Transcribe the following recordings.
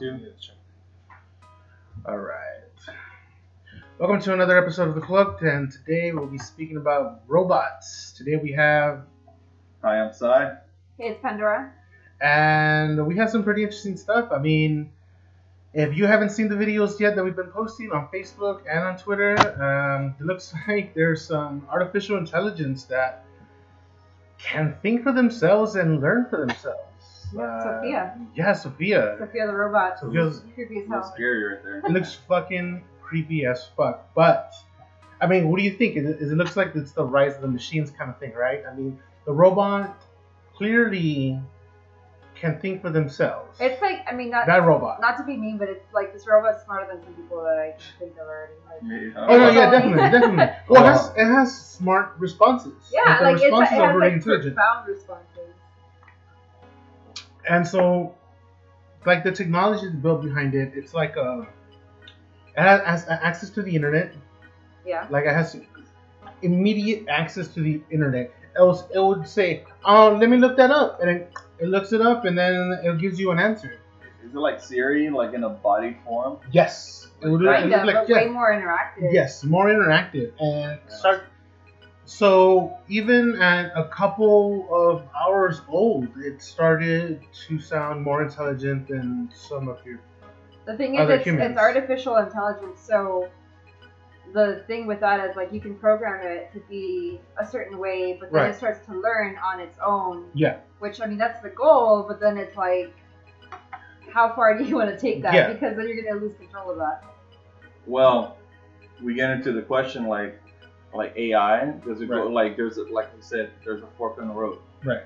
Roger, Roger, one. All right. Welcome to another episode of The Cloaked, and today we'll be speaking about robots. Today we have, Hi, I'm Sai. Hey, it's Pandora. and we have some pretty interesting stuff. I mean, if you haven't seen the videos yet that we've been posting on Facebook and on Twitter, um, it looks like there's some artificial intelligence that can think for themselves and learn for themselves. Uh, Sophia. Yeah, Sophia. Sophia the robot. Sophia's Creepy as A hell. scary right there. it looks fucking creepy as fuck. But I mean, what do you think? It, it looks like it's the rise of the machines kind of thing, right? I mean, the robot clearly can think for themselves. It's like, I mean, not that robot. not to be mean, but it's like this robot's smarter than some people that I think of already. Like, Me, huh? Oh no, yeah, definitely, definitely. Well, it has, it has smart responses. yeah, the like it's, it responses are has very like intelligent. profound responses. And so like the technology that's built behind it it's like uh it has, has access to the internet Yeah. like it has immediate access to the internet else it would say oh let me look that up and it, it looks it up and then it gives you an answer Is it like Siri, like in a body form? yes it would, it would of, like but yeah, way more interactive. yes more interactive and start so even at a couple of hours old it started to sound more intelligent than some of your The thing is, Other it's, it's artificial intelligence, so the thing with that is like you can program it to be a certain way, but then Right. it starts to learn on its own. Yeah. Which I mean, that's the goal, but then it's like, how far do you want to take that? Yeah. Because then you're gonna lose control of that. Well, we get into the question like, like AI. Does it go like there's a, like we said there's a fork in the road. Right.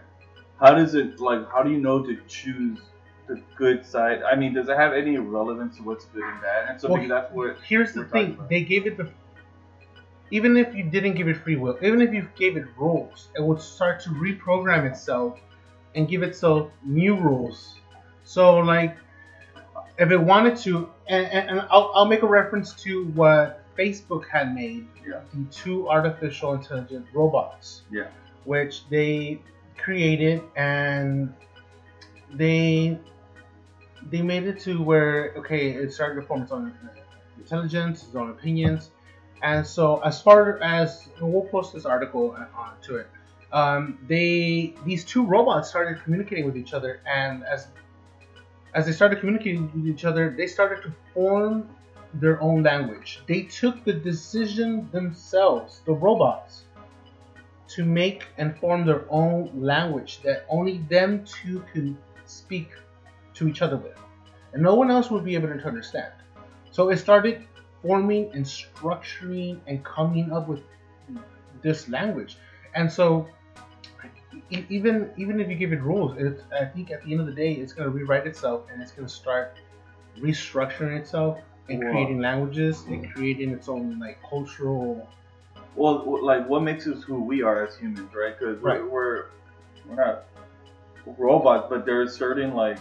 How does it like? How do you know to choose the good side? I mean, does it have any relevance to what's good and bad? And so Well, maybe that's what. here's the thing they gave it the even if you didn't give it free will even if you gave it rules it would start to reprogram itself and give itself new rules so like if it wanted to and, and, and I'll, I'll make a reference to what facebook had made Yeah. the two artificial intelligent robots Yeah. which they created and they they made it to where okay it started to form its own intelligence its own opinions and so as far as we'll post this article on to it um, they these two robots started communicating with each other and as as they started communicating with each other they started to form their own language they took the decision themselves the robots to make and form their own language that only them two can speak to each other with. And no one else would be able to understand. So it started forming and structuring and coming up with this language. And so even even if you give it rules, it, I think at the end of the day, it's going to rewrite itself and it's going to start restructuring itself and Wow. creating languages and hmm. creating its own like cultural Well, like what makes us who we are as humans, right? Because Right. we're, we're we're not robots, but there is certain like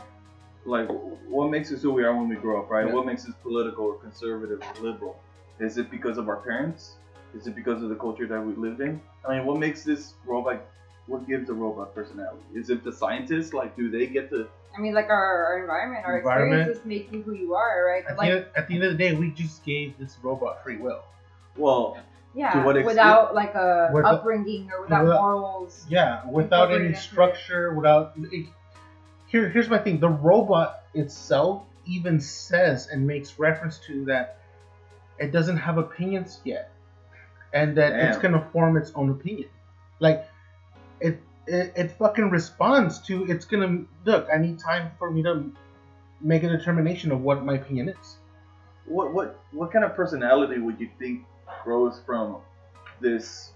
like what makes us who we are when we grow up, right? Yeah. What makes us political or conservative or liberal? Is it because of our parents? Is it because of the culture that we lived in? I mean, what makes this robot? What gives a robot personality? Is it the scientists? Like, do they get to? I mean, like our, our environment, our Environment. experiences make you who you are, right? At, Like, the, end, at the end of the day, we just gave this robot free will. Well, Yeah, what extent? without like a With upbringing or without without- morals. Yeah, without any Incorporated into it. structure, without. It, here, here's my thing: the robot itself even says and makes reference to that it doesn't have opinions yet, and that it's gonna form its own opinion. Like, it, it it fucking responds to it's gonna look. I need time for me to make a determination of what my opinion is. what what what kind of personality would you think grows from this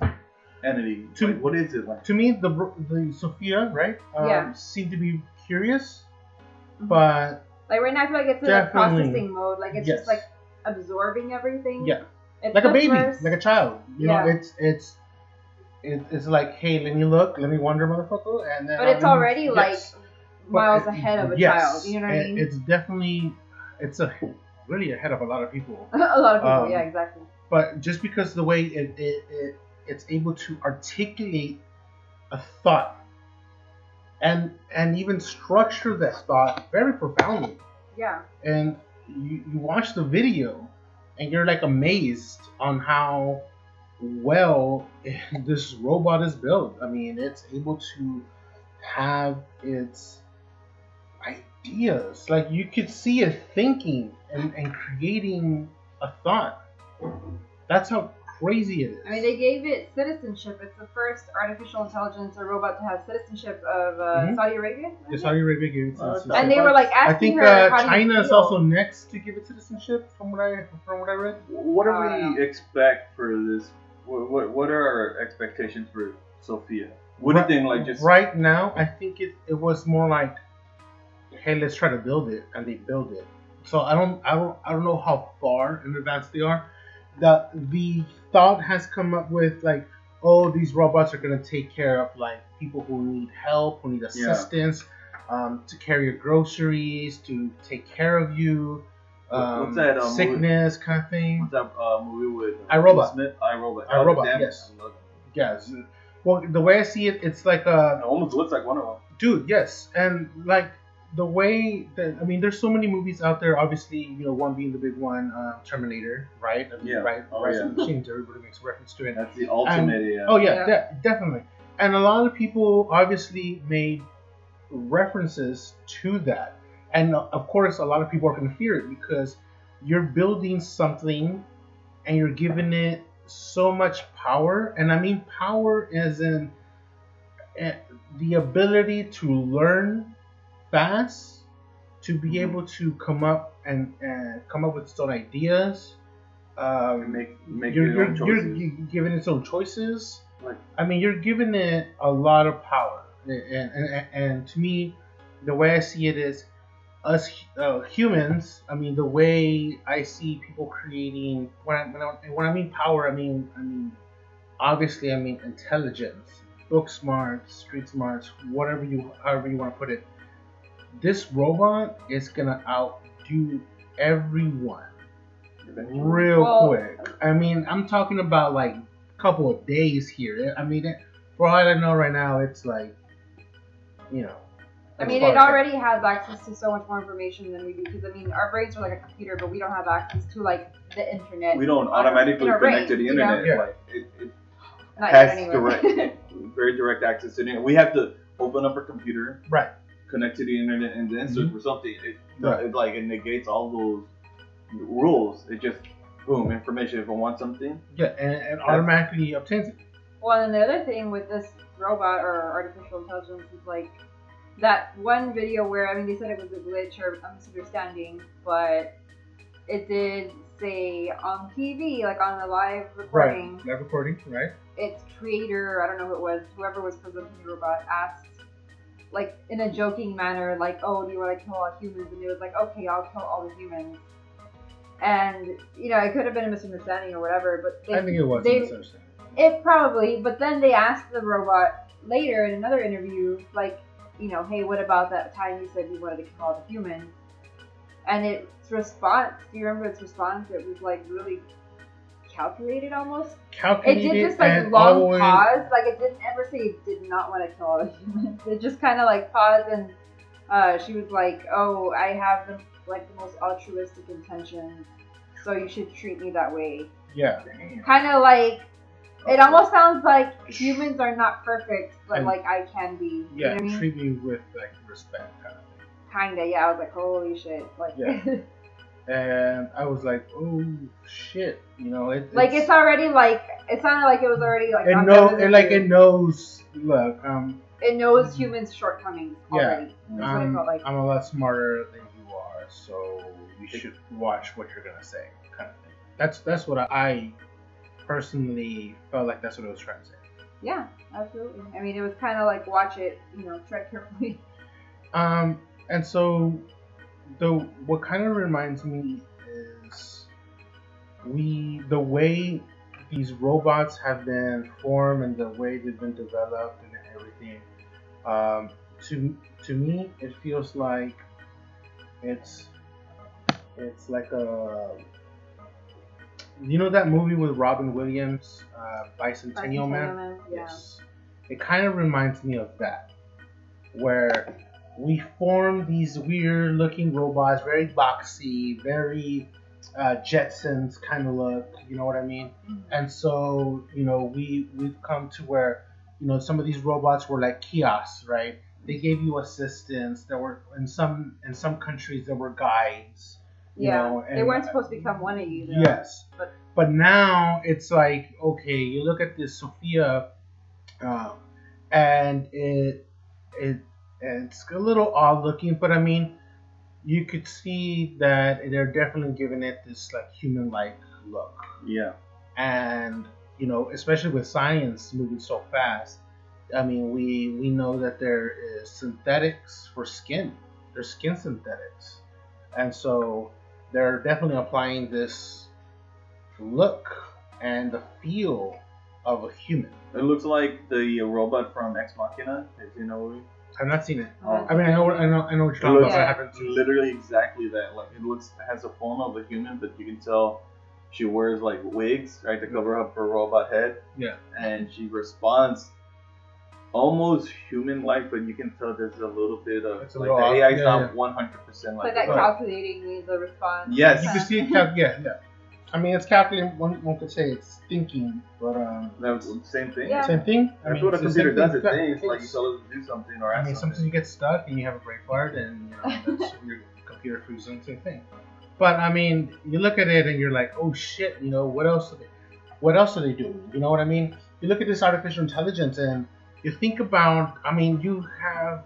entity? To- Like, what is it like? To me, the the Sophia right um, Yeah. seemed to be curious, Mhm. but Like right now, I feel like it's in a processing mode. Like it's Yes. just like absorbing everything. Yeah. It's like a baby, first- like a child. You know, it's it's it, it's like, hey, let me look, let me wonder, motherfucker, and then. But it's already yes. like miles it- ahead of a yes, child. You know what I mean? It's definitely it's a really ahead of a lot of people. a lot of people. um, yeah, exactly. But just because the way it, it, it it's able to articulate a thought and and even structure that thought very profoundly Yeah. and you, you watch the video and you're like amazed on how well this robot is built. I mean, it's able to have its ideas. Like you could see it thinking and, and creating a thought. That's how crazy it is. I mean, they gave it citizenship. It's the first artificial intelligence or robot to have citizenship of uh, Mhm. Saudi Arabia. I Yeah. Saudi Arabia gave it Oh, citizenship. and they were like I asking think her, uh, how China is also next to give it citizenship, from what I from what I read. What do I don't we expect for this? What, what what are our expectations for Sophia? What do you Right- think? Like just right now, I think it, it was more like, hey, let's try to build it, and they build it. So I don't I don't I don't know how far in advance they are. The the thought has come up with like, oh, these robots are gonna take care of like people who need help, who need assistance, um, to carry your groceries, to take care of you, um, what's that, um, movie? sickness kind of thing. what's that uh, movie with uh, iRobot. Will Smith? iRobot. iRobot, Oh, yes. I love it. Yes. Well, the way I see it, it's like a It almost looks like one of them. dude yes and like the way that i mean there's so many movies out there obviously you know one being the big one uh, terminator right I mean, Yeah. right Oh, Rise yeah. of the machines everybody makes reference to it That's the ultimate. yeah. oh yeah, Yeah. de- definitely and a lot of people obviously made references to that and of course a lot of people are going to fear it because you're building something and you're giving it so much power and i mean power as in eh, the ability to learn fast to be Mhm. able to come up and, and come up with its own ideas um, make make you're, your you're, you're, giving its own choices. Like- I mean, you're giving it a lot of power, and and, and to me, the way I see it is, us uh, humans. I mean, the way I see people creating when I, when I when I mean power, I mean I mean obviously I mean intelligence, book smart, street smart, whatever you however you want to put it. This robot is gonna outdo everyone real Well- quick. I mean, I'm talking about like a couple of days here. I mean, for all I know right now, it's like, you know. I mean, it already has access to so much more information than we do. Because I mean, our brains are like a computer, but we don't have access to like the internet. We don't automatically in our connect to brains, the you know? internet. Yeah. Like it, it Not has anyway. direct, very direct access to the internet. We have to open up a computer, Right. connect to the internet, and then search Mhm. for something. It, Right. it like it negates all those rules. It just boom information. If I want something, Yeah, and, and automatically obtains it. Well, and the other thing with this robot or artificial intelligence is like that one video where I mean they said it was a glitch or a misunderstanding, but it did say on TV, like on the live recording, Right. Live recording, right? its creator, I don't know who it was, whoever was presenting the robot, asked like in a joking manner, like, "Oh, do you want to kill all humans?" And it was like, "Okay, I'll kill all the humans." And you know, it could have been a misunderstanding or whatever, but they, I think it was they- a misunderstanding. it probably, but then they asked the robot later in another interview, like, you know, hey, what about that time you said you wanted to kill all the humans? And its response, do you remember its response? It was like really calculated almost. Calculated. It did this like long always, pause, like it didn't ever say it did not want to kill all the humans. It just kind of like paused and uh, she was like, oh, I have the like the most altruistic intentions, so you should treat me that way. Yeah. Kind of like it almost sounds like humans are not perfect, but And- like I can be. You Yeah. know what I mean? Treat me with like respect, kind of thing. Kinda. Yeah. I was like, holy shit. Like. Yeah. And I was like, oh shit, you know, it, Like it's already like it sounded like it was already like it I'm know better it like it knows. Look, um, it knows humans' shortcomings Yeah. already. That's what it I'm, felt like. I'm a lot smarter than you are, so you should watch what you're gonna say, kind of thing. That's that's what I personally felt like. That's what it was trying to say. Yeah, absolutely. I mean, it was kind of like watch it, you know, tread carefully. Um, and so the what kind of reminds me is we the way these robots have been formed and the way they've been developed and everything. Um, to to me, it feels like it's it's like a you know that movie with Robin Williams, uh, Bicentennial Man. Yeah. Yes. It kind of reminds me of that, where we form these weird looking robots, very boxy, very uh, Jetsons kind of look, you know what I mean? And so, you know, we, we've come to where, you know, some of these robots were like kiosks, right? They gave you assistance. There were, in some, in some countries, there were guides. You Yeah. know, they weren't supposed to become one of you. Though. Yes. But- But now it's like, okay, you look at this Sophia, um, and it it it's a little odd looking, but I mean, you could see that they're definitely giving it this like human like look, Yeah. and you know, especially with science moving so fast. I mean, we we know that there is synthetics for skin. There's skin synthetics, and so they're definitely applying this look and the feel of a human. It looks like the uh, robot from Ex Machina. Have you know movie? I've not seen it. Oh. I mean, I know, what- I know, I know what you're It talking looks about. Yeah. literally exactly that. Like it looks it has a form of a human, but you can tell she wears like wigs, right, to cover up her robot head. Yeah. And she responds almost human like, but you can tell there's a little bit of It's a like little the off. AI is Yeah, not yeah. one hundred percent But like that it. Right. calculating the response. Yes. You can see it. Cal- yeah, yeah. I mean, it's calculating. One, one could say it's thinking, but um, That's the same thing. Yeah. same thing. I That's what a it's the computer same does. thing. It thinks like you It's- tell it to do something or I ask mean, sometimes you get stuck and you have a brain fart, and you know that's your computer freezes on the same thing. But I mean, you look at it and you're like, oh shit, you know what else? Are they, what else are they doing? You know what I mean? You look at this artificial intelligence and you think about. I mean, you have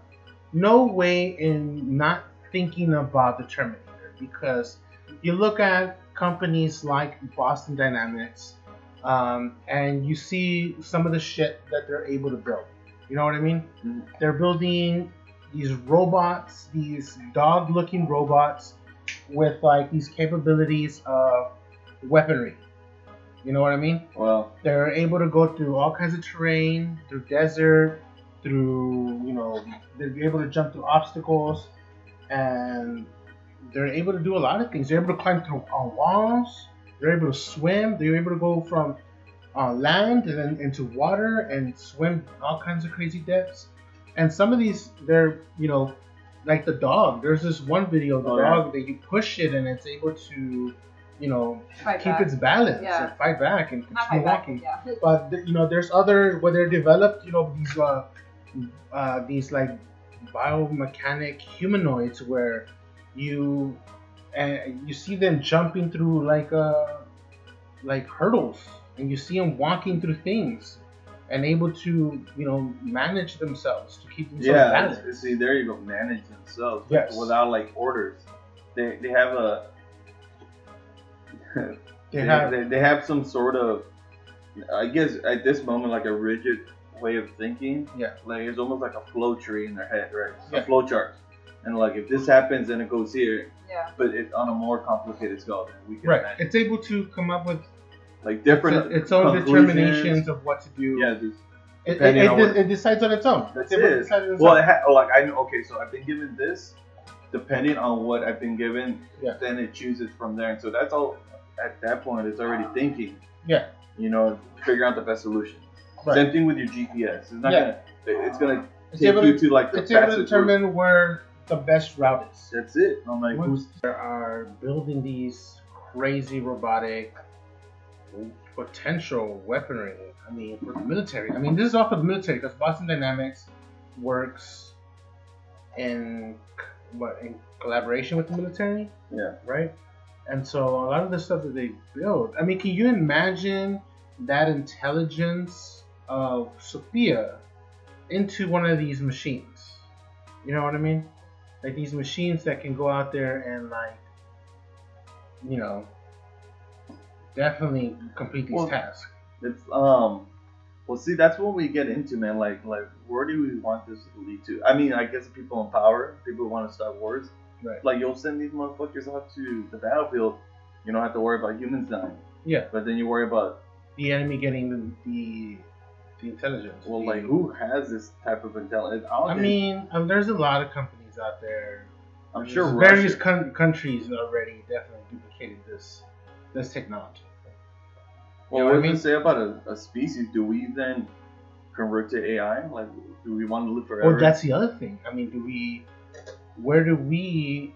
no way in not thinking about the Terminator because you look at companies like Boston Dynamics, um, and you see some of the shit that they're able to build. You know what I mean? Mhm. They're building these robots, these dog-looking robots with like these capabilities of weaponry. You know what I mean? Well, They're able to go through all kinds of terrain, through desert, through you know, they're able to jump through obstacles, and they're able to do a lot of things. They're able to climb through on walls. They're able to swim. They're able to go from uh, land and then into water and swim all kinds of crazy depths. And some of these, they're you know, like the dog. There's this one video, of the Oh, yeah. dog that you push it and it's able to, you know, Fight keep back. its balance Yeah. and fight back and Not continue fight back, walking. yeah. But you know, there's other where they're developed. You know, these uh, uh, these like biomechanic humanoids where you and you see them jumping through like uh like hurdles, and you see them walking through things and able to you know manage themselves to keep themselves yeah. balanced. it's- See, there you go. Manage themselves. Yes. Without like orders. They they have a. They they, have they, they have some sort of i guess at this moment like a rigid way of thinking Yeah. like it's almost like a flow tree in their head right Yeah. a flow chart and like if this happens then it goes here Yeah. but it on a more complicated scale than we can right. imagine It's able to come up with like different its, its own determinations of what to do. yeah this, It, it, it, what- it decides on its own. that's It's it on well it ha- oh, like i know okay so i've been given this depending on what i've been given Yeah. then it chooses from there and so that's all at that point it's already ah. thinking Yeah. you know figure out the best solution Right. Same thing with your GPS. It's not Yeah. gonna. It's gonna It's take able you to, to like the it's able to fastest route. determine where the best route is. That's it. I'm like, who's They are building these crazy robotic potential weaponry. I mean, for the military. I mean, this is all for the military because Boston Dynamics works in what in collaboration with the military, Yeah. right? And so a lot of the stuff that they build. I mean, can you imagine that intelligence of Sophia into one of these machines? You know what I mean? Like these machines that can go out there and like, you know, definitely complete these Well, tasks. It's um. Well, see, that's what we get into, man. Like, like, where do we want this to lead to? I mean, I guess people in power, people who want to start wars. Right. Like, you'll send these motherfuckers out to the battlefield. You don't have to worry about humans dying. Yeah. But then you worry about, The enemy getting the the, the intelligence. well, the- like, who has this type of intelligence? I mean, um, there's a lot of companies out there. I'm sure There's Russia, various coun- countries already definitely duplicated this this technology. Well, You know what what I mean? say about a, a species? Do we then convert to AI? Like, do we want to live forever? Well, that's the other thing. I mean, do we? Where do we?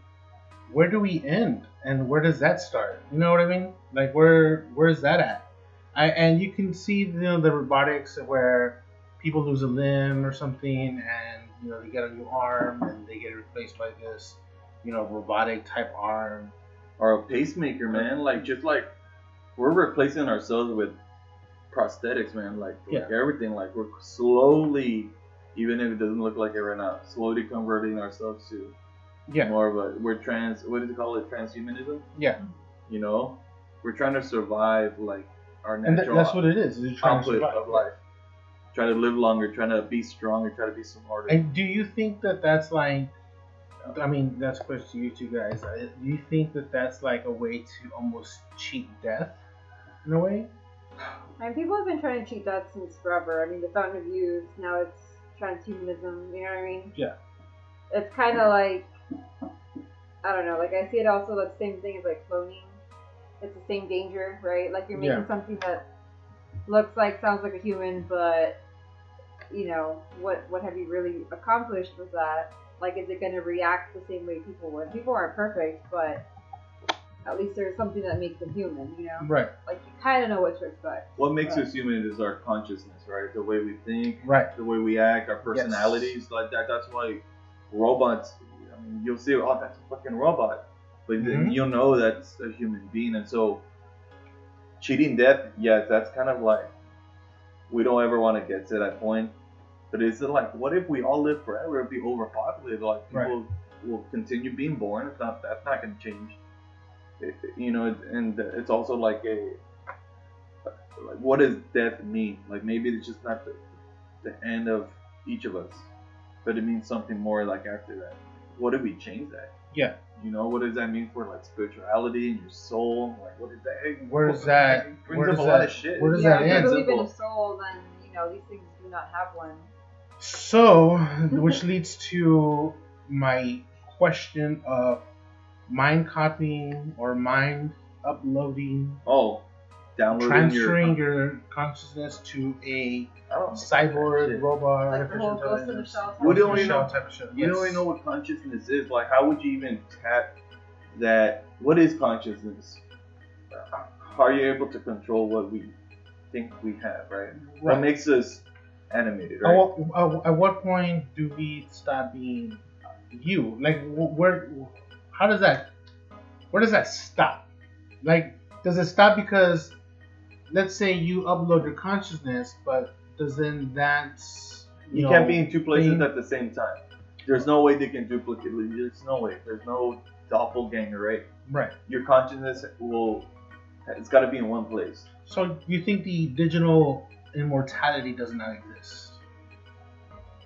Where do we end, and where does that start? You know what I mean? Like, where where's that at? I and you can see you know the robotics where people lose a limb or something, and you know they get a new arm and they get replaced by this, you know, robotic type arm. or a pacemaker, man. Like just like we're replacing ourselves with prosthetics, man. Like, like everything. Like we're slowly, even if it doesn't look like it right now, slowly converting ourselves to Yeah, more of a we're trans. What do they call it? Transhumanism. yeah, You know, we're trying to survive like our natural. and th- that's what it is. You're trying to output survive. of life. Try to live longer, trying to be stronger, try to be smarter. And do you think that that's like, I mean, that's a question to you two guys. Uh, Do you think that that's like a way to almost cheat death, in a way? I mean, people have been trying to cheat death since forever. I mean, the Fountain of Youth, now it's transhumanism, you know what I mean? Yeah. It's kind of like, I don't know, like I see it also the same thing as like cloning. It's the same danger, right? Like you're making Yeah. something that looks like, sounds like a human, but, you know, what, what have you really accomplished with that? Like, is it going to react the same way people would? People aren't perfect, but at least there's something that makes them human, you know? Right, Like, you kind of know what to expect. what makes Right. us human is our consciousness, right? The way we think, right. the way we act, our personalities, like that. That's why robots. I mean, you'll see, oh, that's a fucking robot, but then Mhm. you'll know that's a human being. And so, cheating death, yes, that's kind of like we don't ever want to get to that point. But is it like, what if we all live forever? It'd be overpopulated. Like people will continue being born. It's not that's not going to change. It, you know, and it's also like a like what does death mean? Like maybe it's just not the the end of each of us, but it means something more like after that. What do we change that? Yeah. You know, what does that mean for like spirituality and your soul? Like, what is that? Where does that- It brings where up does a lot that- of shit. where does yeah, that if end? you believe in a soul, then you know these things do not have one. So, which leads to my question of mind copying or mind uploading, Oh, downloading transferring your. your consciousness to a don't cyborg, robot, Like artificial whole Ghost in the intelligence. Shell type don't even know- type of shit. You don't even know what consciousness is. Like, how would you even tap that? What is consciousness? Are you able to control what we think we have, right? What Right. makes us animated, At right? what, at- at what point do we stop being you? Like, where? How does that? Where does that stop? Like, does it stop because, let's say you upload your consciousness, but doesn't that you, You know, can't be in two places thing- at the same time. There's no way they can duplicate. There's no way. There's no doppelganger, right? right? Your consciousness will. It's got to be in one place. So you think the digital immortality does not exist?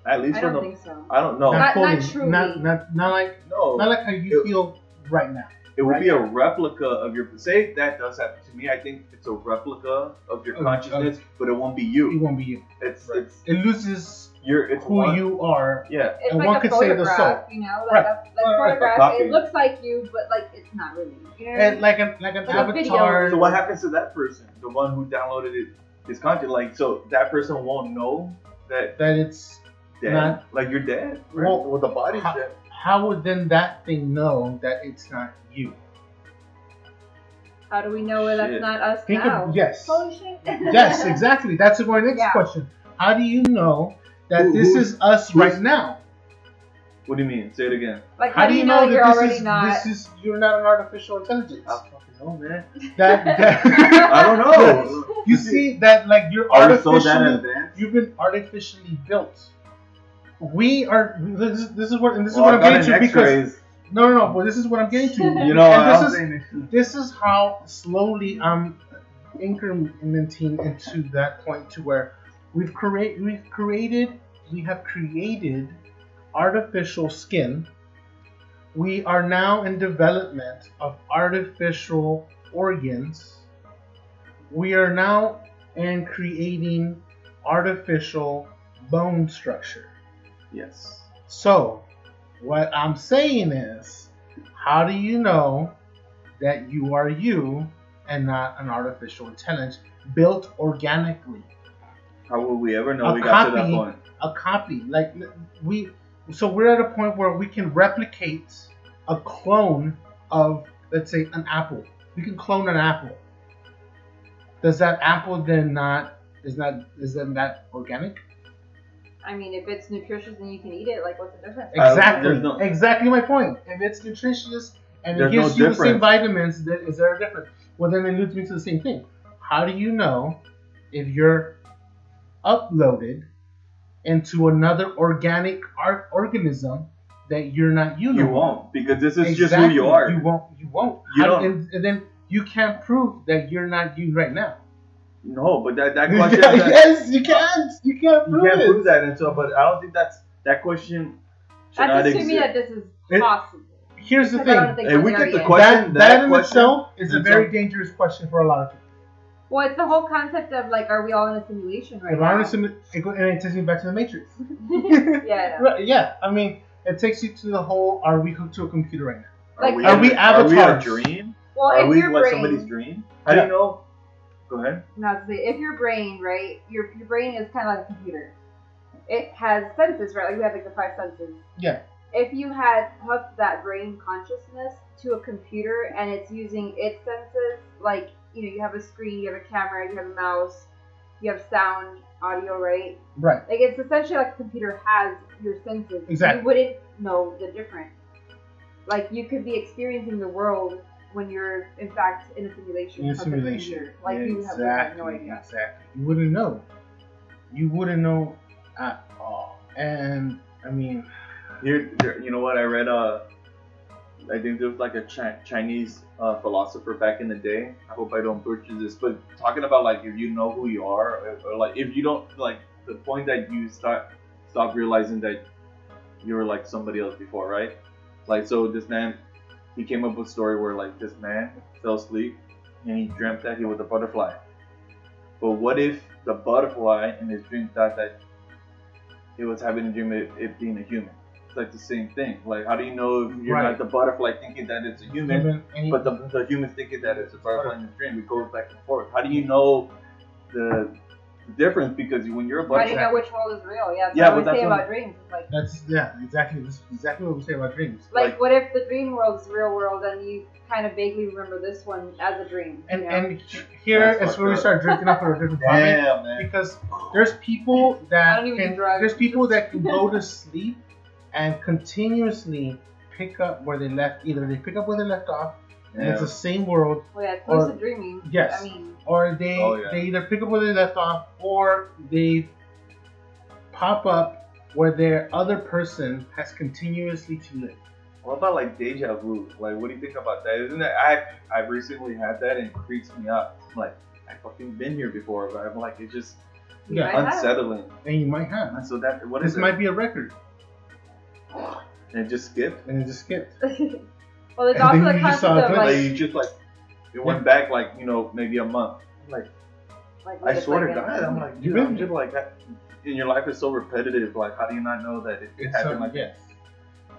At least I for don't the. think so. I don't know. Not- not truly. Not, not not like no. not like how you It- feel right now. It would Right. be a replica of your. Say that does happen to me. I think it's a replica of your Of- consciousness, but it won't be you. It you. won't be you. It's Right. it's It loses you're it's who one- you are. Yeah, It's And like one a could say the photograph, soul. you know, like Right. a, like Right, right. photograph. A copy. It looks like you, but like it's not really. You know what I And like an like an Like a video. avatar. So what happens to that person? The one who downloaded it, his content. Like so that person won't know that that it's dead. Not- like you're dead. Right? Well, Well, the body's how- dead. how would then that thing know that it's not you? How do we know that's Shit. not us Think now? of yes, Holy shit. yes, exactly. That's our next Yeah. question. How do you know that Who- this who's- is us who's- right now? What do you mean? Say it again. Like, How do you know that you're that already this is not? this is you're not an artificial intelligence? I fucking know, man. That, that I don't know. you see that like you're Are we so that artificially advanced? you've been artificially built. We are. This is, this is what and this is oh, what I've I'm got getting to because X-rays. no, no, no. But this is what I'm getting to. You know, and I'm this is this is how slowly I'm incrementing into that point to where we've create we've created we have created artificial skin. We are now in development of artificial organs. We are now in creating artificial bone structure. Yes. So, what I'm saying is, how do you know that you are you and not an artificial intelligence built organically? How will we ever know A we got to that copy. point? A copy, like we, so we're at a point where we can replicate a clone of, let's say, an apple. We can clone an apple. Does that apple then not is not is then that organic? I mean, if it's nutritious and you can eat it, like, what's the difference? Exactly. there's no- exactly my point. If it's nutritious and it gives no you the same vitamins, then is there a difference? Well, then it leads me to the same thing. How do you know if you're uploaded into another organic art organism that you're not you? You won't because this is just who you are. You won't. You won't. You How- don't. And, and then you can't prove that you're not you right now. No, but that, that question. that, yes, you can't. You can't prove, You can't prove that, and so, but I don't think that's that question should not That's exist. that this is It- possible. Here's the Because I don't thing. think Hey, we're we there get the question- That, that that in question itself is a very dangerous question for a lot of people. Well, it's the whole concept of like, are we all in a simulation right If now? I was to- it go- and it takes me back to the Matrix. yeah. I. Right, yeah, I mean, it takes you to the whole: Are we hooked to a computer right now? Like- we, Are we in- Are we a dream? Well, are we your like brain, somebody's dream? How do Yeah. you know? Go ahead. not to say, if your brain, right, your your brain is kind of like a computer. It has senses, right? Like we have like the five senses. Yeah. If you had hooked that brain consciousness to a computer and it's using its senses, like you know, you have a screen, you have a camera, you have a mouse, you have sound, audio, right? Right. Like it's essentially like a computer has your senses. Exactly. You wouldn't know the difference. Like you could be experiencing the world when you're in fact in a simulation. In a simulation. computer. Like you have exactly. no idea. Exactly. You wouldn't know. You wouldn't know at all. And I mean, Here, here- you know what? I read. Uh, I think there was like a chi- Chinese uh, philosopher back in the day. I hope I don't butcher this, but talking about like if you know who you are, or, or like if you don't like the point that you start stop realizing that you were like somebody else before, right? Like so, this man, he came up with a story where like this man fell asleep and he dreamt that he was a butterfly. But what if the butterfly in his dream thought that he was having a dream of it being a human? It's like the same thing. Like, how do you know if you're Right. not the butterfly thinking that it's a human, any, but the, the human's thinking that it's a butterfly in his dream? It goes back and forth. How do you know the difference? Because when you're a How do you know which world is real? Yeah, that's Yeah, what but we say that's about dreams. It's like, that's yeah, exactly. This is exactly what we say about dreams. like, like- what if the dream world is the real world and you kind of vaguely remember this one as a dream? And you know? and here That's is fucked where we start drifting off on a different topic. damn man, because there's people that I don't even can, there's people that can go to sleep and continuously pick up where they left either they pick up where they left off and it's the same world well, yeah, it's or- lucid dreaming. yes. I mean, or they Oh, yeah. they either pick up where they left off or they pop up where their other person has continuously to live. What about like deja vu? Like, what do you think about that? Isn't that I I've recently had that and it creeps me out. I'm like, I fucking been here before, but I'm like, it's just Yeah. might have. unsettling. And you might have. And so that what This is it? might be a record and it just skipped. and it just skipped. well, there's And also then the you just concept saw a of. Like like, you just like it went back like you know maybe a month. I'm like like I swear like to God, I'm like You've dude, been I'm just like that. And your life is so repetitive. Like how do you not know that it It's happened some- like yes.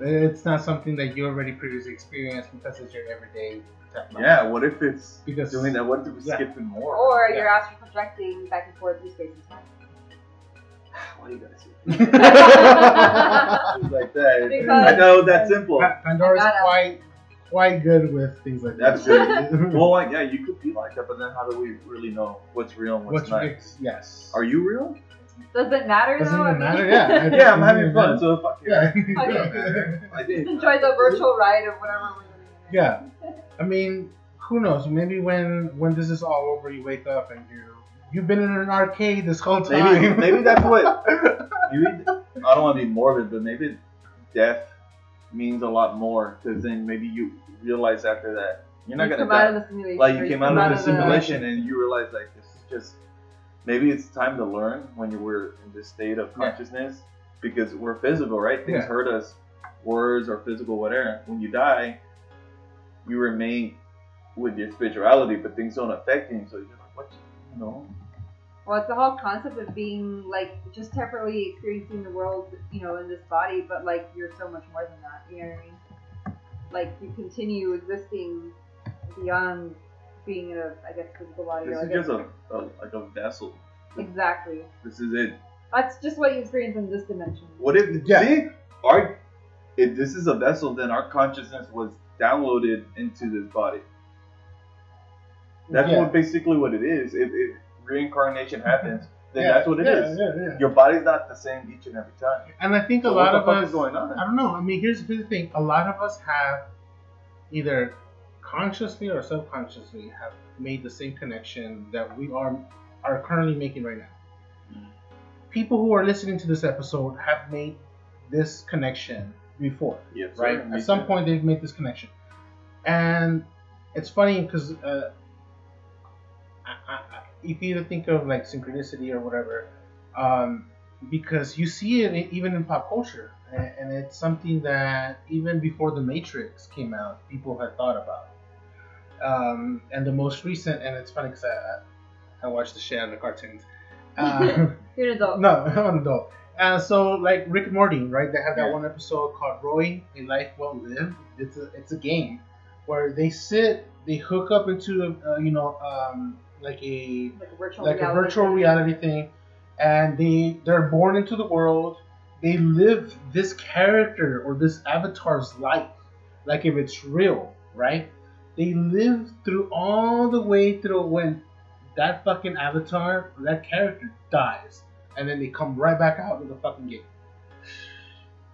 It's not something that you already previously experienced because it's your everyday. Yeah. What if it's Because doing that? What if it's Yeah. skipping more? Or Yeah. you're astral projecting back and forth through space and time. Why you guys say like that? Because- I know that's simple. Pa- Pandora's I quite quite good with things like That's that. good. well, like, yeah, you could be like that, but then how do we really know what's real and what's, What's not? ex- yes. Are you real? Does it matter Doesn't though? even I matter, yeah. I- Yeah, I'm having Yeah. fun. So fuck it. Yeah. Okay. I Just enjoy the virtual ride of whatever we're doing. Yeah. I mean, who knows? Maybe when when this is all over, you wake up and you you've been in an arcade this whole time. Maybe, maybe that's what. Maybe I don't want to be morbid, but maybe death means a lot more because then maybe you realize after that you're not You gonna come out die. of the simulation. like you came come out of the the- simulation and you realize like this is just maybe it's time to learn when you were in this state of Yeah. consciousness because we're physical, right? Things Yeah. hurt us, words or physical, whatever. When you die, you remain with your spirituality, but things don't affect you. So you're like, what? You know? Well, it's the whole concept of being like just temporarily experiencing the world, you know, in this body, but like you're so much more than that. You know what I mean? Like you continue existing beyond being in a, I guess, physical body. This or is just a, a like a vessel. exactly. This is it. That's just what you experience in this dimension. What if Yeah. see our if this is a vessel, then our consciousness was downloaded into this body. That's Yeah. what basically what it is. If, if reincarnation happens, then Yeah, that's what it yeah, is. yeah. Your body's not the same each and every time. And I think a So lot what the of fuck us is going on? I don't know. I mean, here's, here's the thing. A lot of us have either consciously or subconsciously have made the same connection that we are are currently making right now. Mm. People who are listening to this episode have made this connection before, Yes, right? Me At some too. point, they've made this connection, and it's funny because uh, I, I, I- if you think of like synchronicity or whatever, um, because you see it even in pop culture, and, it's something that even before the Matrix came out, people had thought about. Um, and the most recent, and it's funny because I, I watched the shit out of the cartoons. Uh, You're an adult. no, I'm an adult. Uh, so like Rick and Morty, right? They have that Yeah. one episode called "Roy: A Life Well Lived." It's a it's a game where they sit, they hook up into a, uh, you know um, like a Like a virtual like a reality. virtual reality thing, and they they're born into the world. They live this character or this avatar's life, like if it's real, right? They live through all the way through when that fucking avatar, that character dies, and then they come right back out of the fucking game.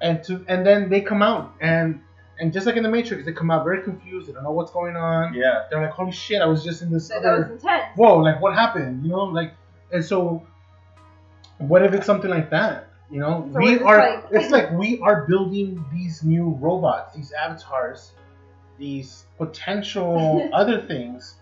And to and then they come out and and just like in the Matrix, they come out very confused. They don't know what's going on. Yeah. They're like, "Holy shit! I was just in this That, other." that was intense. whoa, like what happened? You know, like, and so, what if it's something like that? You know, So we it's are. like- it's like we are building these new robots, these avatars, these potential other things,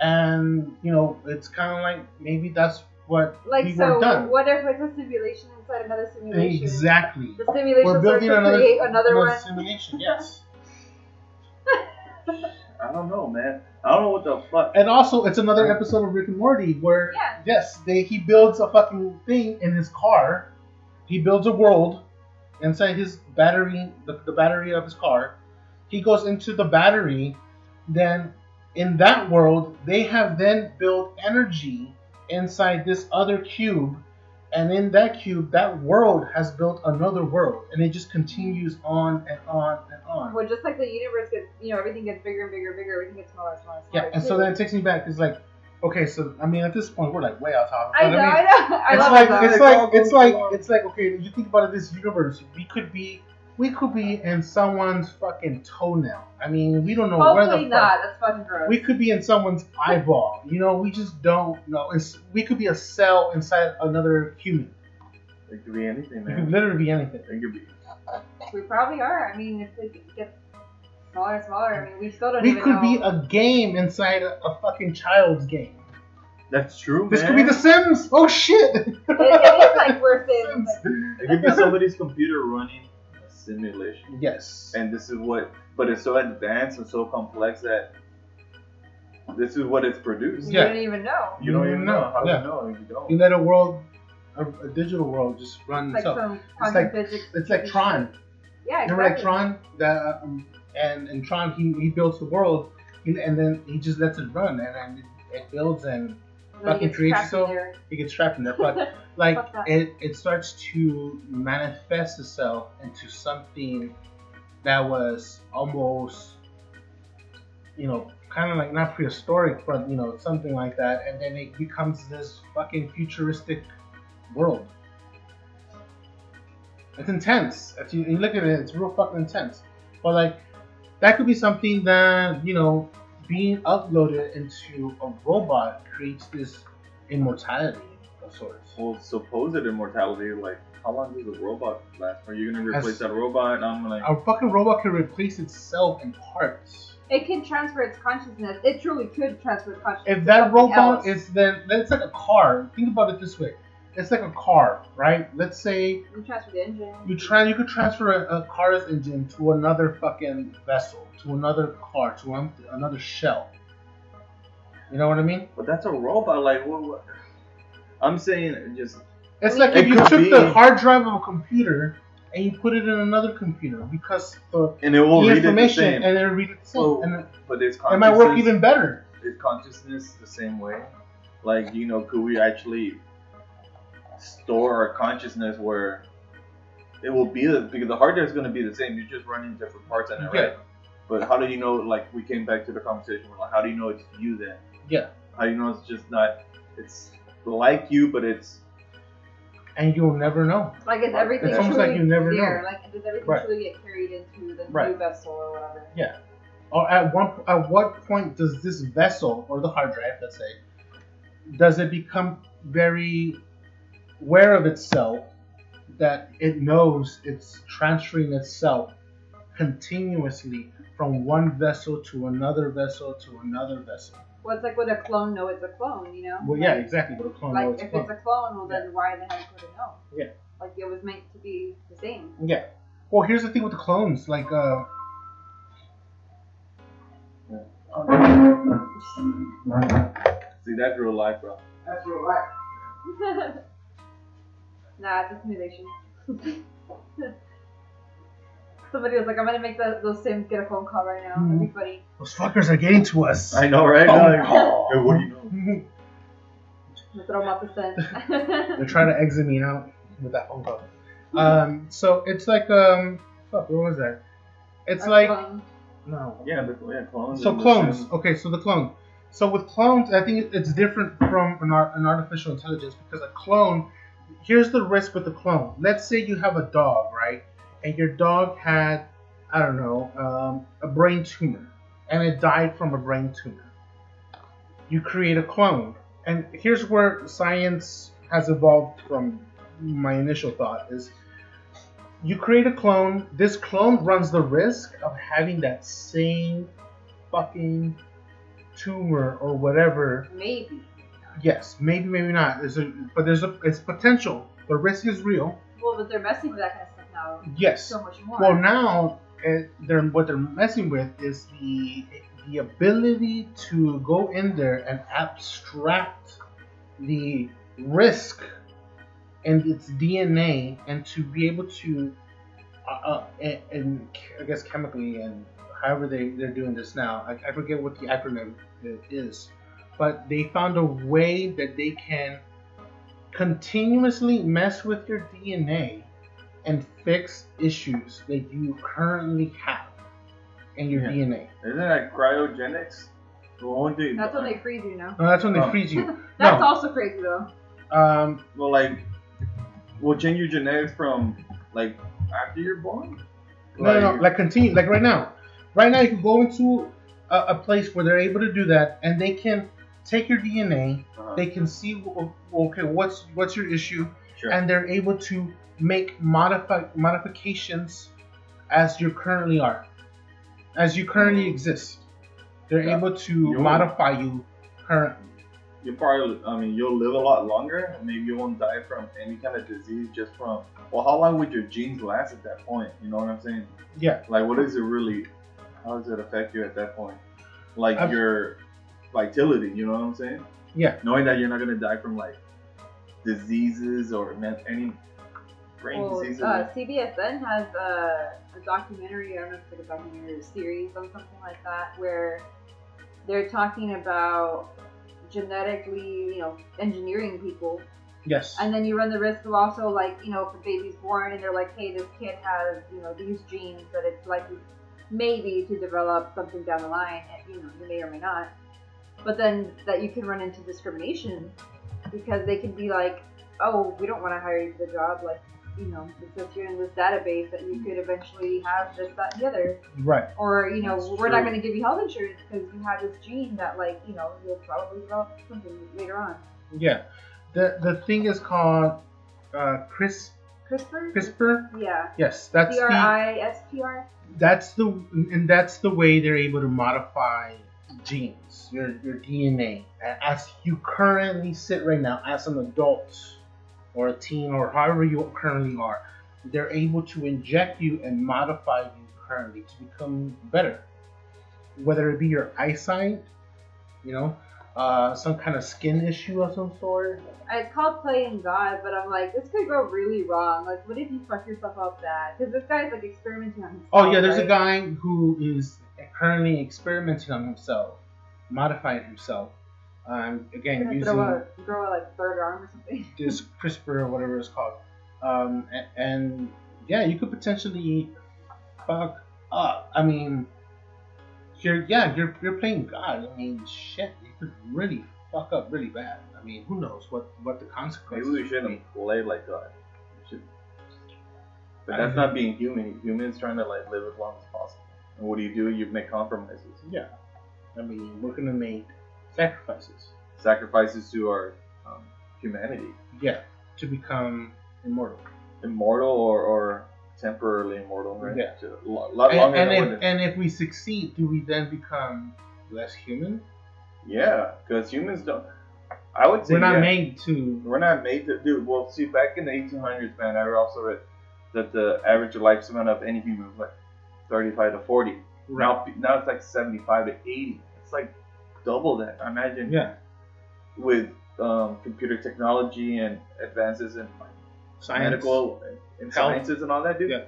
and you know, it's kind of like maybe that's what Like we so, were done. what if it's a simulation inside another simulation? Exactly. The simulation We're starts building to another, create another one. simulation. Yes. I don't know, man. I don't know what the fuck. And also, it's another episode of Rick and Morty where Yeah. yes, they he builds a fucking thing in his car. He builds a world inside his battery, the, the battery of his car. He goes into the battery. Then, in that world, they have then built energy inside this other cube, and in that cube, that world has built another world, and it just continues on and on and on. Well, just like the universe gets, you know, everything gets bigger and bigger and bigger, everything gets smaller and smaller and smaller. Yeah, and so then it takes me back. It's like, okay, so I mean, at this point, we're like way off topic. I but know, mean, I know. I it's love like it though. it's like it's like it's like okay, you think about it, this universe, we could be we could be in someone's fucking toenail. I mean, we don't know where the Hopefully fuck. not. That's fucking gross. We could be in someone's eyeball. You know, we just don't know. It's, we could be a cell inside another human. It could be anything, man. We could literally be anything. It could be. We probably are. I mean, if it gets smaller and smaller, I mean, we still don't We even could know. be a game inside a, a fucking child's game. That's true, This man. could be The Sims. Oh shit! It, it is like worth it. Like, It could be somebody's computer running a simulation. Yes. And this is what, but it's so advanced and so complex that this is what it's produced. you Yeah. don't even know. You don't even know, know. How yeah. do you know you don't? You let a world, a, a digital world, just run It's like itself. some quantum like- physics. It's like Tron. Yeah, exactly. Remember like Tron? That um, and and Tron he, he builds the world, he- and then he just lets it run, and then it, it builds, and And then it fucking gets creates trapped in itself. there. he gets trapped in there. But like it it starts to manifest itself into something that was almost you know, kind of like not prehistoric, but you know, something like that, and then it becomes this fucking futuristic world. It's intense. If you, you look at it, it's real fucking intense. But like, that could be something that you know, being uploaded into a robot creates this immortality of sorts. Well, supposed immortality, like how long does a robot last? Are you gonna replace As- that robot? I'm like, A fucking robot can replace itself in parts. It can transfer its consciousness. It truly could transfer its consciousness. If that robot else. is then, then it's like a car. Think about it this way: it's like a car, right? Let's say you transfer the engine. you try, you could transfer a, a car's engine to another fucking vessel, to another car, to an, another shell. You know what I mean? but that's a robot. Like, what? what? I'm saying just It's like mean, if you took be- the hard drive of a computer and you put it in another computer because the, and it will the read it the information same. and it read it the same, Oh, and it, but it's it might work even better. is consciousness the same way? Like, you know, could we actually store our consciousness where it will be the because the hard drive is going to be the same. You're just running different parts in it, Yeah. right? But how do you know? Like, we came back to the conversation. We're like, how do you know it's you then? Yeah. How do you know it's just not? It's like you, but it's And you'll never know. Like is everything It's almost like you never there? know. Like does everything Right. truly get carried into the Right. new vessel or whatever? Yeah. Or at one at what point does this vessel or the hard drive, let's say, does it become very aware of itself that it knows it's transferring itself continuously from one vessel to another vessel to another vessel? Well, it's like with a clone, know it's a clone, you know? Well, yeah, exactly. But a clone Like knows if clone. it's a clone, well then why the heck would it know? Yeah. Like it was meant to be the same. Yeah. Well, here's the thing with the clones. Like, uh, see that's real life, bro. that's real life. nah, it's a simulation. Somebody was like, I'm gonna make the, those Sims get a phone call right now. That'd be funny. Those fuckers are getting to us. I know, right? Oh, Like, no. hey, what do you know? Let's throw them off the They're trying to exit me out with that phone call. Um, so it's like um, fuck, what was that? It's Or like clone. no. Yeah, the, yeah, clones. So clones. Sims. Okay, so the clone. So with clones, I think it's different from an, art, an artificial intelligence because a clone. Here's the risk with the clone. Let's say you have a dog, right? And your dog had, I don't know, um, a brain tumor, and it died from a brain tumor. You create a clone, and here's where science has evolved from my initial thought is you create a clone this clone runs the risk of having that same fucking tumor or whatever Maybe. Yes maybe maybe not. There's a, but there's a it's potential. The risk is real. Well, but they're messing with that kind of stuff now. Yes. So much more. well now uh, they're what they're messing with is the the ability to go in there and abstract the risk and its DNA and to be able to uh, uh, and, and I guess chemically and however they, they're doing this now. I, I forget what the acronym is but they found a way that they can continuously mess with your DNA and fix issues that you currently have in your Yeah. DNA. Isn't that cryogenics? The only. That's when they freeze you, know? No, that's when they Oh. freeze you. That's No. also crazy, though. Um, Well, like, we'll change your genetics from like after you're born. no, no, no, like continue, like right now. Right now, you can go into a, a place where they're able to do that, and they can take your DNA. uh, They can see, okay, what's what's your issue, sure. and they're able to make modify modifications as you currently are, as you currently exist. They're Yeah. able to You're- modify you currently. you probably, I mean, you'll live a lot longer. Maybe you won't die from any kind of disease just from. Well, how long would your genes last at that point? You know what I'm saying? Yeah. Like, what does it really? How does it affect you at that point? Like I've- your vitality. You know what I'm saying? Yeah. Knowing that you're not gonna die from like diseases or men- any brain Well, diseases. uh, CBSN has a, a documentary, I don't know if it's like a documentary or a series on something like that, where they're talking about genetically, you know, engineering people. Yes. And then you run the risk of also, like, you know, if a baby's born and they're like, hey, this kid has, you know, these genes that it's likely maybe to develop something down the line. and, You know, you may or may not. But then that you can run into discrimination because they can be like, oh, we don't want to hire you for the job. Like, you know, because you're in this database that you could eventually have this, that, and the other. Right. Or, you know, That's we're not going to give you health insurance because you have this gene that, like, you know, you'll probably develop something later on. Yeah. The the thing is called uh, CRISP, CRISPR? CRISPR. Yeah. Yes, that's C R the I S P R? that's the and that's the way they're able to modify genes, your your DNA, as you currently sit right now as an adult or a teen or however you currently are. They're able to inject you and modify you currently to become better, whether it be your eyesight, you know, uh, some kind of skin issue of some sort. It's called playing God, but I'm like, this could go really wrong. Like, what if you fuck yourself up bad? Because this guy's like experimenting on himself. Oh yeah, there's a guy who is currently experimenting on himself, modifying himself. Um, again, gonna using throw a, grow a like third arm or something. this CRISPR or whatever it's called. Um, and, and yeah, you could potentially fuck up. I mean, you're yeah, you're you're playing God. I mean, shit, you could really fuck up really bad. I mean, who knows what what the Maybe consequences? we shouldn't be. play like God. We should. But that's not being human. Humans trying to like live as long as possible. And what do you do? You make compromises, Yeah, I mean, we're gonna make sacrifices. sacrifices to our um, humanity, Yeah, to become immortal. immortal or, or temporarily immortal, right? Yeah. To lot And, and if and if we succeed, do we then become less human? Yeah, because humans don't. I would say We're not yeah. made to. We're not made to do. Well, see, back in the 1800s, man, I also read that the average lifespan of any human was like 35 to 40. Now, now it's like 75 to 80. It's like double that. I imagine Yeah, with um, computer technology and advances in like, science. medical and sciences and all that, dude. Yeah.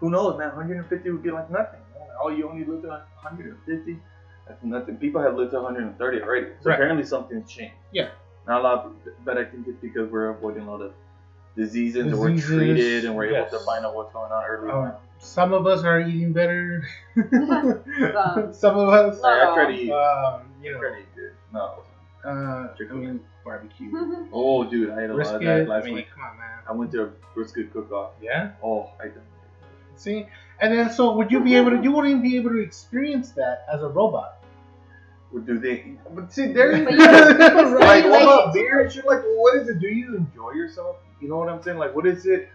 Who knows, man? 150 would be like nothing. man. Oh, you only live to 150. That's nothing. People have lived to 130 already. So Right. apparently something's changed. Yeah. Not a lot, but I think it's because we're avoiding a lot of diseases, and we're treated and we're able to find out what's going on early Um, on. Some of us are eating better. Some. Some of us, No. I tried to eat. um, you know, pretty good. No. uh, I mean, barbecue, Oh, dude, I ate a lot of that brisket. I last mean, week. come on, man. I went to a brisket cook-off. Yeah. Oh, I done. See, and then so would you be able to? You wouldn't be able to experience that as a robot. What do they? But see, there you go. you can- you can like, stimulate what about it. beer and shit? Like, well, what is it? Do you enjoy yourself? You know what I'm saying? Like, what is it?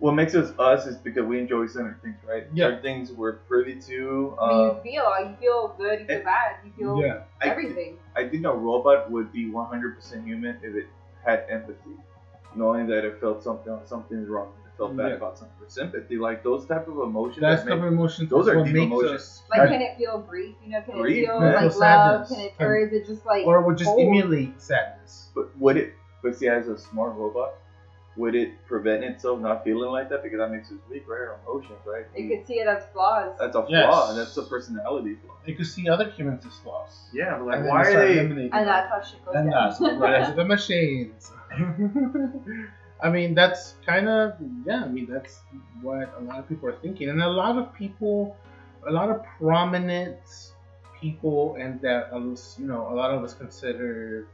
What makes us us is because we enjoy certain things, right? Yeah. Certain things we're privy to. I mean, Um, you feel you feel good, you feel it- bad, you feel Yeah. I, everything. I think a robot would be 100% human if it had empathy, knowing that it felt something something's wrong, it felt bad Yeah. about something. Sympathy, like those type of emotions. That's that the make, emotions. those are deep emotions. us. Like, can it feel grief? You know, can Grief, it feel man. like love? Sadness. Can it, or is it just like or would just cold? emulate sadness. but would it? But see, as a smart robot, would it prevent itself not feeling like that because that makes us weak, right? Our emotions, right? You could see it as flaws. That's a flaw. Yes. That's a personality flaw. You could see other humans as flaws. Yeah, but like, And why they are they? and that's how shit goes And down. that's the rise of the machines. I mean, that's kind of yeah. I mean, that's what a lot of people are thinking, and a lot of people, a lot of prominent people, and that uh, you know, a lot of us consider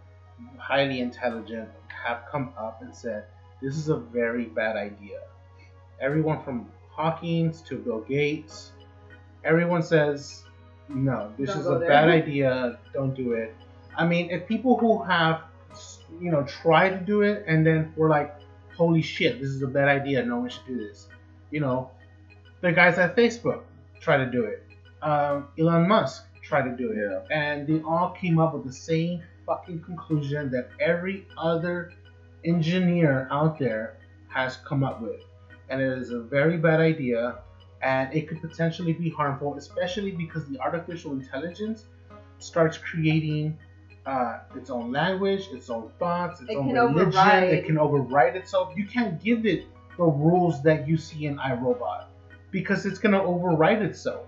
highly intelligent, have come up and said this is a very bad idea. Everyone from Hawkins to Bill Gates, everyone says no. This Don't is a there." bad idea. Don't do it. I mean, if people who have, you know, tried to do it and then were like, holy shit, this is a bad idea, no one should do this. You know, the guys at Facebook try to do it. Um, Elon Musk tried to do it. Yeah. And they all came up with the same fucking conclusion that every other engineer out there has come up with. And it is a very bad idea and it could potentially be harmful, especially because the artificial intelligence starts creating uh, its own language, its own thoughts, its It own can religion. override. It can override itself. You can't give it the rules that you see in iRobot because it's gonna override itself.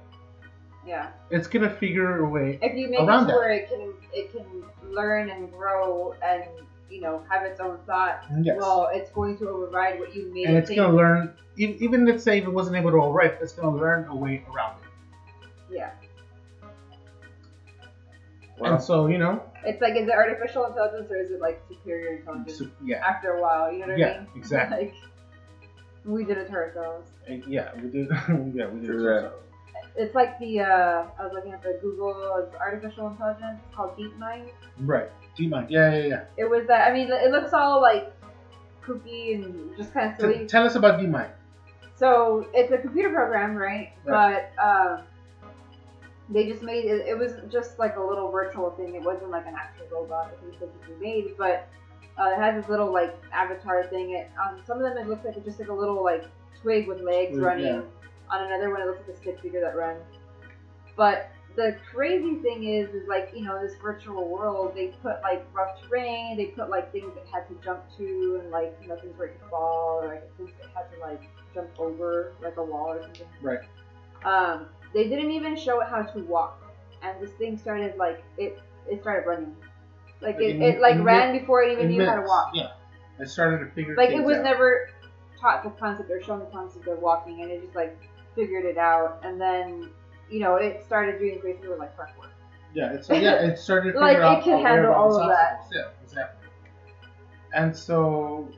yeah. It's gonna figure a way. If you make Around it where it can it can learn and grow and you know have its own thoughts, Yes. well, it's going to override what you made and it it's gonna learn. e- Even let's say if it wasn't able to override, it's gonna learn a way around it. Yeah. Well, And so you know, It's like, is it artificial intelligence or is it like superior intelligence? so- yeah, After a while, you know what I yeah, mean? exactly. Like, we did it to ourselves. And yeah, we did. yeah, we did. True it that. ourselves. It's like the, uh, I was looking at the Google artificial intelligence called DeepMind. Right. DeepMind. Yeah, yeah, yeah. It was that, I mean, it looks all like kooky and just kind of T- silly. tell us about DeepMind. So it's a computer program, right? But um, they just made it. It was just like a little virtual thing. It wasn't like an actual robot that they physically made, but uh, it has this little like avatar thing. It on some of them it looks like it's just like a little like twig with legs running. On another one, it looks like a stick figure that runs. But the crazy thing is, is like you know this virtual world. They put like rough terrain. They put like things that had to jump to, and like you know things where it could fall, or like things that had to like jump over, like a wall or something. Right. Um, they didn't even show it how to walk, and this thing started like it. It started running, like Like, it, it- it like ran before it even knew how to walk. Yeah. It started to figure Like it was out. never taught the concept or shown the concept of walking, and it just like figured it out, and then you know it started doing basically like parkour. Yeah, it's yeah, it started to Like, figure it out can handle all of that. Yeah, exactly. And so,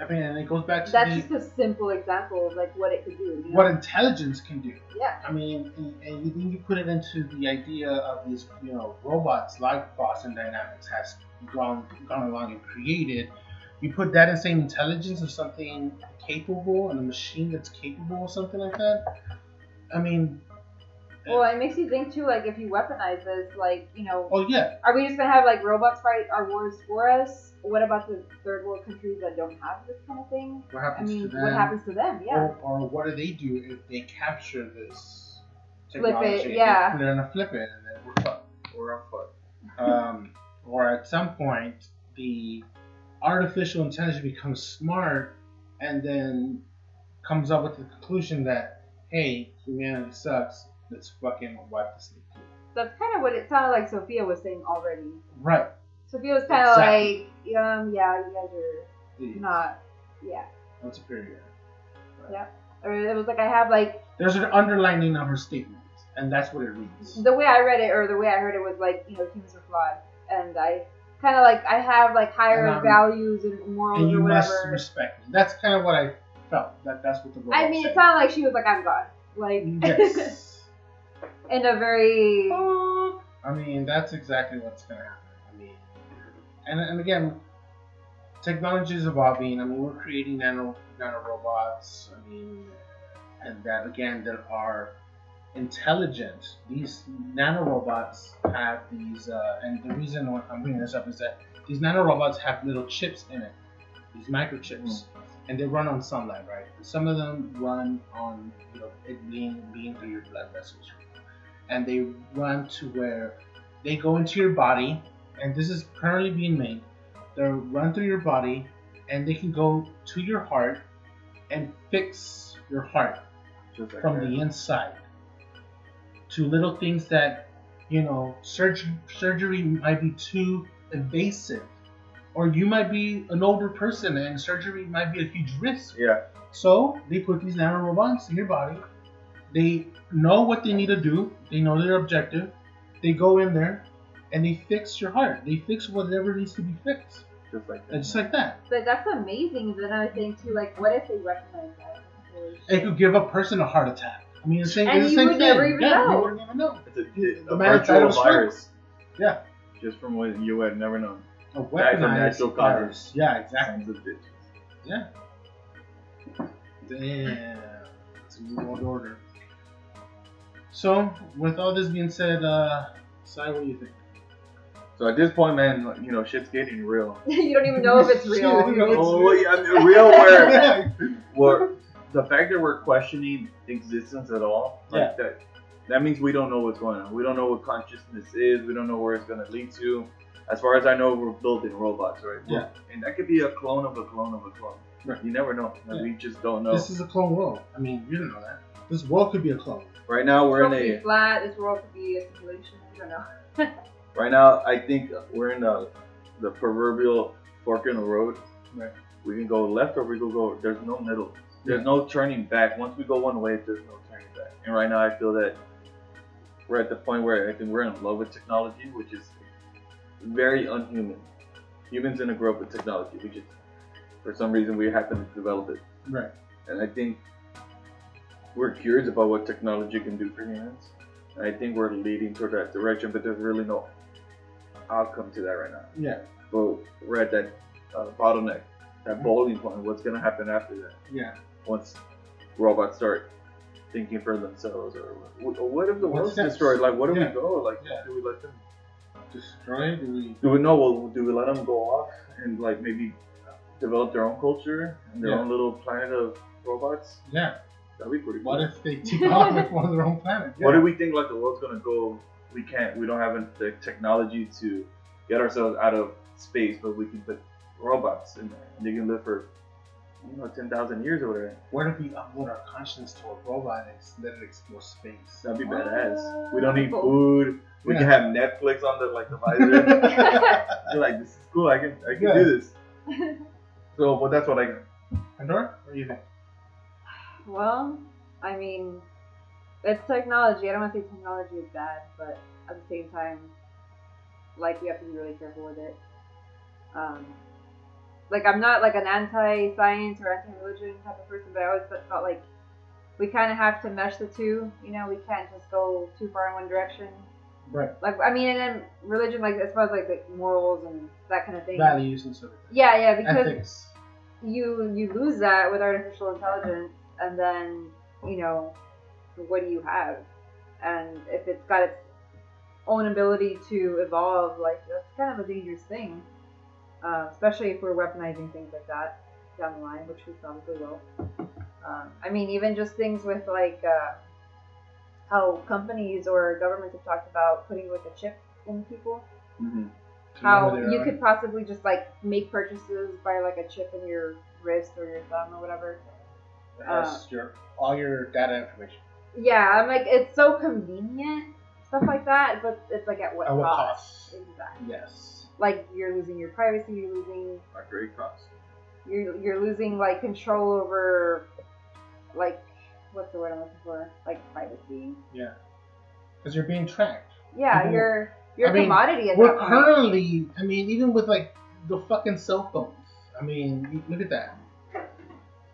I mean, and it goes back to That's the, just a simple example of like what it could do. You know? what intelligence can do. Yeah. I mean, and, you then you put it into the idea of these, you know, robots like Boston Dynamics has gone gone along and created. You put that in same intelligence of something capable and a machine that's capable of something like that. I mean, Well, it makes you think too. Like if you weaponize this, like you know, oh yeah, are we just gonna have like robots fight our wars for us? What about the third world countries that don't have this kind of thing? what I happens mean, to them? what happens to them? Yeah. Or, or what do they do if they capture this technology? Flip it, yeah. They're gonna flip it, and then we're fucked. we're on foot. Um, or at some point, the artificial intelligence becomes smart, and then comes up with the conclusion that, hey, humanity sucks. Let's fucking wipe this thing. clean." That's kind of what it sounded like. Sophia was saying already. Right. Sophia was kind of Exactly. like, um, yeah, you guys are The not, yeah. not superior. Or it was like I have like There's an underlining of her statement, and that's what it reads. the way I read it or the way I heard it was like you know humans are flawed, and I kind of like I have like higher And, um, values and morals And you or must respect me. That's kind of what I felt. That that's what the I mean, said. it sounded like she was like I'm God, like Yes. in a very I mean, that's exactly what's gonna happen. I mean, and and again, technology is evolving. I mean, we're creating nano nano robots. I mean, and that again, there are intelligent. These nanorobots have these, uh, and the reason why I'm bringing this up is that these nanorobots have little chips in it, these microchips, and they run on sunlight, right? Some of them run on, you know, it being being through your blood vessels, and they run to where they go into your body, and this is currently being made. They run through your body, and they can go to your heart and fix your heart Just from the inside to little things that you know surgery surgery might be too invasive or you might be an older person and surgery might be a huge risk Yeah. so they put these nanorobots in your body they know what they need to do they know their objective they go in there and they fix your heart they fix whatever needs to be fixed Just like that. just like that but that's amazing. Then I think too, like, what if they recognize that? It could give a person a heart attack i mean the same, And it's the you same would thing never yeah, know. you wouldn't even know It's a, a, The a virtual of a virus. Yeah. Just from what you had never known. a Died from weaponized natural virus. causes. Yeah, exactly. Sons of bitches. Yeah. Damn. It's a new world order. So, with all this being said, uh, Sai, what do you think? So at this point, man, you know, shit's getting real. you don't even know if it's real. You know, it's Oh, real. yeah, I mean, real where where the fact that we're questioning existence at all, like that, that means we don't know what's going on. We don't know what consciousness is. We don't know where it's gonna lead to. As far as I know, we're building robots, right? Yeah. And that could be a clone of a clone of a clone. Right. You never know. Like, Yeah. We just don't know. This is a clone world. I mean, you don't know that. This world could be a clone. right now, we're This world could in be a. flat. This world could be a simulation. I don't know. Right now, I think we're in the the proverbial fork in the road. Right. We can go left or we can go. There's no middle. There's Yeah. no turning back. Once we go one way, there's no turning back. And right now, I feel that we're at the point where I think we're in love with technology, which is very unhuman. Humans gonna grow up with technology. We just, for some reason, we happen to develop it, Right. and I think we're curious about what technology can do for humans. And I think we're leading toward that direction, but there's really no outcome to that right now. Yeah. But we're at that uh, bottleneck, that boiling point. What's gonna happen after that? Yeah. Once robots start thinking for themselves, or what, what if the What world's destroyed? Like, where do Yeah. we go? Like, Yeah. do we let them? Destroy? Do we? Do we know? Well, do we let them go off and like maybe develop their own culture and their Yeah. own little planet of robots? Yeah. That'd be pretty cool. What if they take off with one of their own planet? What do we think like the world's gonna go? We can't. We don't have the technology to get ourselves out of space, but we can put robots in there, and they can live for you know ten thousand years or whatever. What if we upload our conscience to a robot and let it explore space? That'd be badass. We don't need food. We Yeah. can have Netflix on the like the visor. You're like, this is cool. I can I can Yeah. do this. So, but that's what I. got. Pandora? What do you think? Well, I mean, it's technology. I don't want to say technology is bad, but at the same time, like you have to be really careful with it. Um, like I'm not like an anti-science or anti-religion type of person, but I always felt like we kind of have to mesh the two. You know, we can't just go too far in one direction. Right. Like I mean, and then religion, like as far as like the morals and that kind of thing. Values and stuff. Yeah, yeah, because Ethics. you you lose that with artificial intelligence and then you know what do you have and if it's got its own ability to evolve like that's kind of a dangerous thing uh, especially if we're weaponizing things like that down the line which we probably will um, i mean even just things with like uh, how companies or governments have talked about putting like a chip in people Mm-hmm. How you could possibly just like make purchases by like a chip in your wrist or your thumb or whatever. It has your all your data information. Yeah, I'm like it's so convenient stuff like that, but it's like at what, At what cost? cost? Exactly. Yes. Like you're losing your privacy, you're losing A great cost. you're you're losing like control over like what's the word I'm looking for? Like privacy. Yeah. Because you're being tracked. Yeah, People- you're you're I a mean, commodity at We're that point. currently, I mean, even with like the fucking cell phones. I mean, look at that.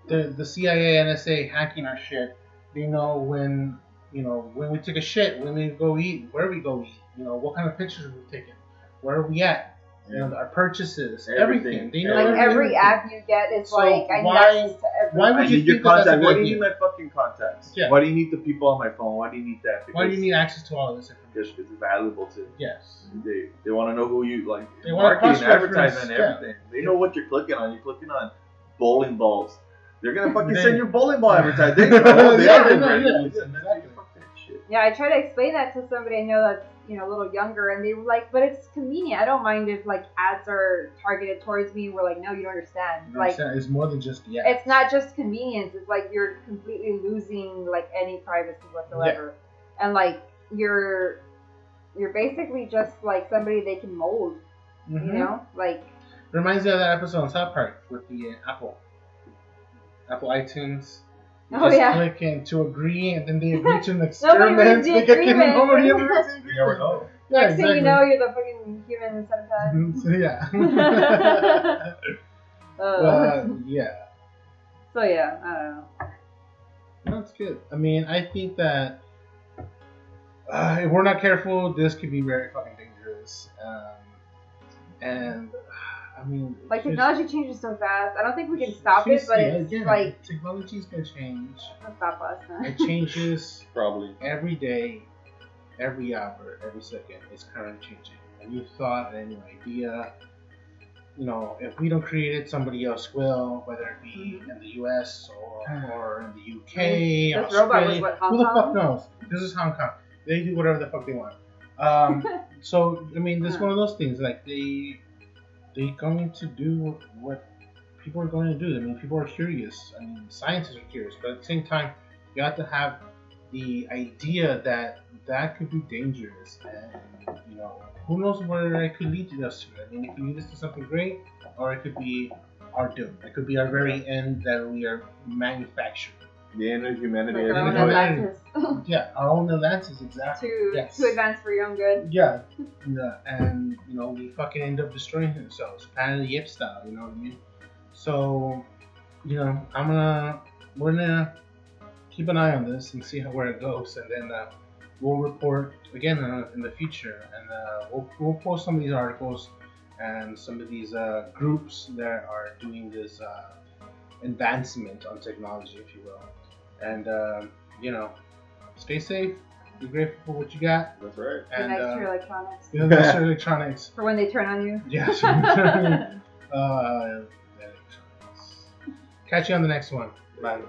The the CIA, NSA hacking our shit. They know when you know when we took a shit, when we go eat, where we go eat. You know what kind of pictures we've taken, where are we at, you know, our purchases, everything. Everything. They know like every app you get is So like I need why- access to every why would you need your think that that's contact. Why do you idea? need my fucking contacts? Yeah. Why do you need the people on my phone? Why do you need that? Why do you need access to all of this information? Because it's valuable to. Yes. They they want to know who you like. They wanna marketing, cross-reference, advertisement, yeah. everything. They know what you're clicking on. You're clicking on bowling balls. They're gonna fucking They- send you bowling ball advertising. They know. They Yeah, are they know, different. yeah, yeah, exactly. fuck that shit. Yeah, I try to explain that to somebody I know that's you know a little younger, and they were like, "But it's convenient. I don't mind if like ads are targeted towards me." We're like, "No, you don't understand. You Like, understand? It's more than just yeah. it's not just convenience. It's like you're completely losing like any privacy whatsoever, and like you're you're basically just like somebody they can mold. Mhm. You know, like Reminds me of that episode on South Park with the uh, Apple, Apple iTunes. You Oh, just yeah. click and to agree, and then they agree to an Nobody experiment. reads the They get- agreement. Nobody ever reads the You never know. Yeah, next exactly. thing you know, you're the fucking human centipede. Mhm, so, yeah. Uh, uh, yeah. so yeah, I don't know. That's good. I mean, I think that uh, if we're not careful, this could be very fucking dangerous. Um, and I mean, Like technology changes so fast. I don't think we can stop it, but yeah, it's again, like technology's gonna change. it'll stop us. huh? It changes Probably. every day, every hour, every second. It's currently changing. A new thought, a new idea. You know, if we don't create it, somebody else will, whether it be in the U.S. or, or in the U.K. This robot was Australia. what, Hong Who the Kong? fuck knows? This is Hong Kong. They do whatever the fuck they want. Um, so I mean, this is one of those things. Like they, they going to do what people are going to do. I mean, people are curious. I mean, scientists are curious, but at the same time, you have to have the idea that that could be dangerous, and you know, who knows where it could lead us to. I mean, it could lead us to something great, or it could be our doom. It could be our very end that we are manufacturing. The end of humanity. Like our own think, know it. Atlantis. Yeah, our own Atlantis, exactly. too Yes. too advanced for your own good. Yeah, yeah, and you know we fucking end up destroying ourselves, Planet of the Apes style. You know what I mean? So, you know, I'm gonna we're gonna keep an eye on this and see how where it goes, and then uh, we'll report again uh, in the future, and uh, we'll we'll post some of these articles and some of these uh, groups that are doing this uh, advancement on technology, if you will, and uh, you know, stay safe. Be grateful for what you got. That's right. Be And nice to uh, your electronics. you know, that's your electronics. For when they turn on you. Yes. uh, electronics. Catch you on the next one. Bye.